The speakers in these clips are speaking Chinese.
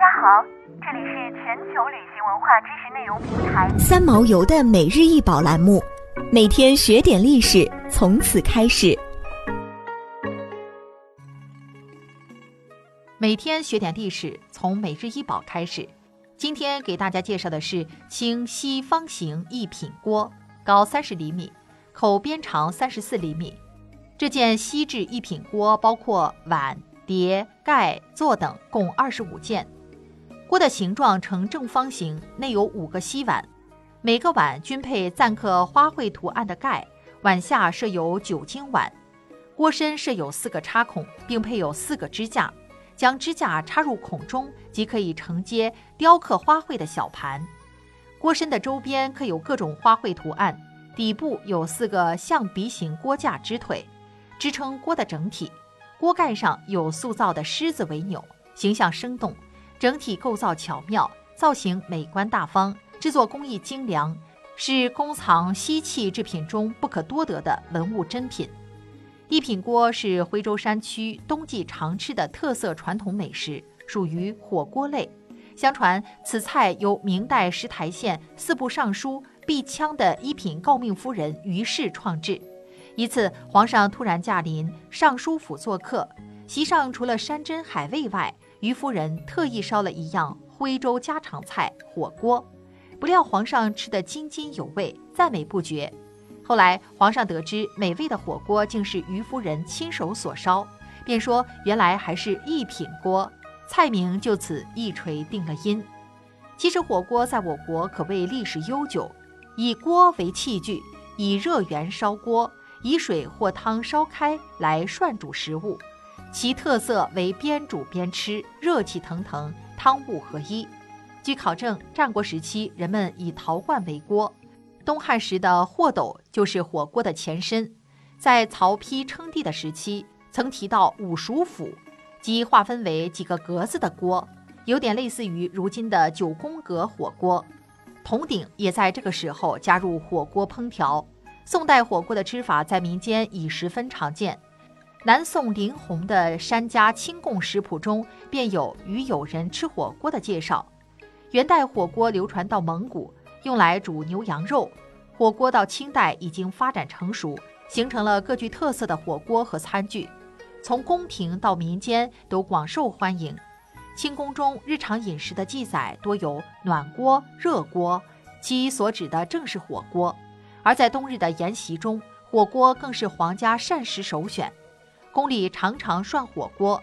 家好，这里是全球旅行文化知识内容平台三毛游的每日一宝栏目，每天学点历史，从此开始。每天学点历史，从每日一宝开始。今天给大家介绍的是清西方形一品锅，高三十厘米，口边长三十四厘米。这件锡制一品锅包括碗、碟、盖、座等，共二十五件。锅的形状呈正方形，内有五个锡碗，每个碗均配錾刻花卉图案的盖，碗下设有酒精碗。锅身设有四个插孔，并配有四个支架，将支架插入孔中，即可以承接雕刻花卉的小盘。锅身的周边刻有各种花卉图案，底部有四个象鼻形锅架支腿。支撑锅的整体，锅盖上有塑造的狮子为钮，形象生动，整体构造巧妙，造型美观大方，制作工艺精良，是宫藏西器制品中不可多得的文物珍品。一品锅是徽州山区冬季常吃的特色传统美食，属于火锅类。相传此菜由明代石台县四部尚书毕羌的一品诰命夫人于氏创制。一次，皇上突然驾临尚书府做客，席上除了山珍海味外，于夫人特意烧了一样徽州家常菜火锅。不料皇上吃得津津有味，赞美不绝。后来皇上得知美味的火锅竟是于夫人亲手所烧，便说原来还是一品锅，菜名就此一锤定了音。其实火锅在我国可谓历史悠久，以锅为器具，以热源烧锅。以水或汤烧开来涮煮食物，其特色为边煮边吃，热气腾腾，汤物合一。据考证，战国时期人们以陶罐为锅，东汉时的霍斗就是火锅的前身。在曹丕称帝的时期，曾提到五鼠府，即划分为几个格子的锅，有点类似于如今的九宫格火锅。铜鼎也在这个时候加入火锅烹调。宋代火锅的吃法在民间已十分常见，南宋林洪的《山家清供食谱》中便有与友人吃火锅的介绍。元代火锅流传到蒙古，用来煮牛羊肉。火锅到清代已经发展成熟，形成了各具特色的火锅和餐具，从宫廷到民间都广受欢迎。清宫中日常饮食的记载多有暖锅、热锅，其所指的正是火锅。而在冬日的筵席中，火锅更是皇家膳食首选，宫里常常涮火锅。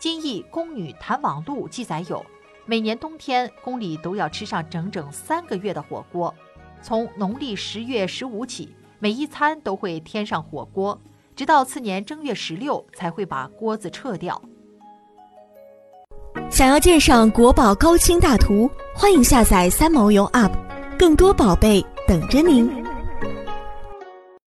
《金义宫女谈网录》记载有，每年冬天宫里都要吃上整整三个月的火锅，从农历十月十五起，每一餐都会添上火锅，直到次年正月十六才会把锅子撤掉。想要鉴赏国宝高清大图，欢迎下载三毛游 App，更多宝贝等着您。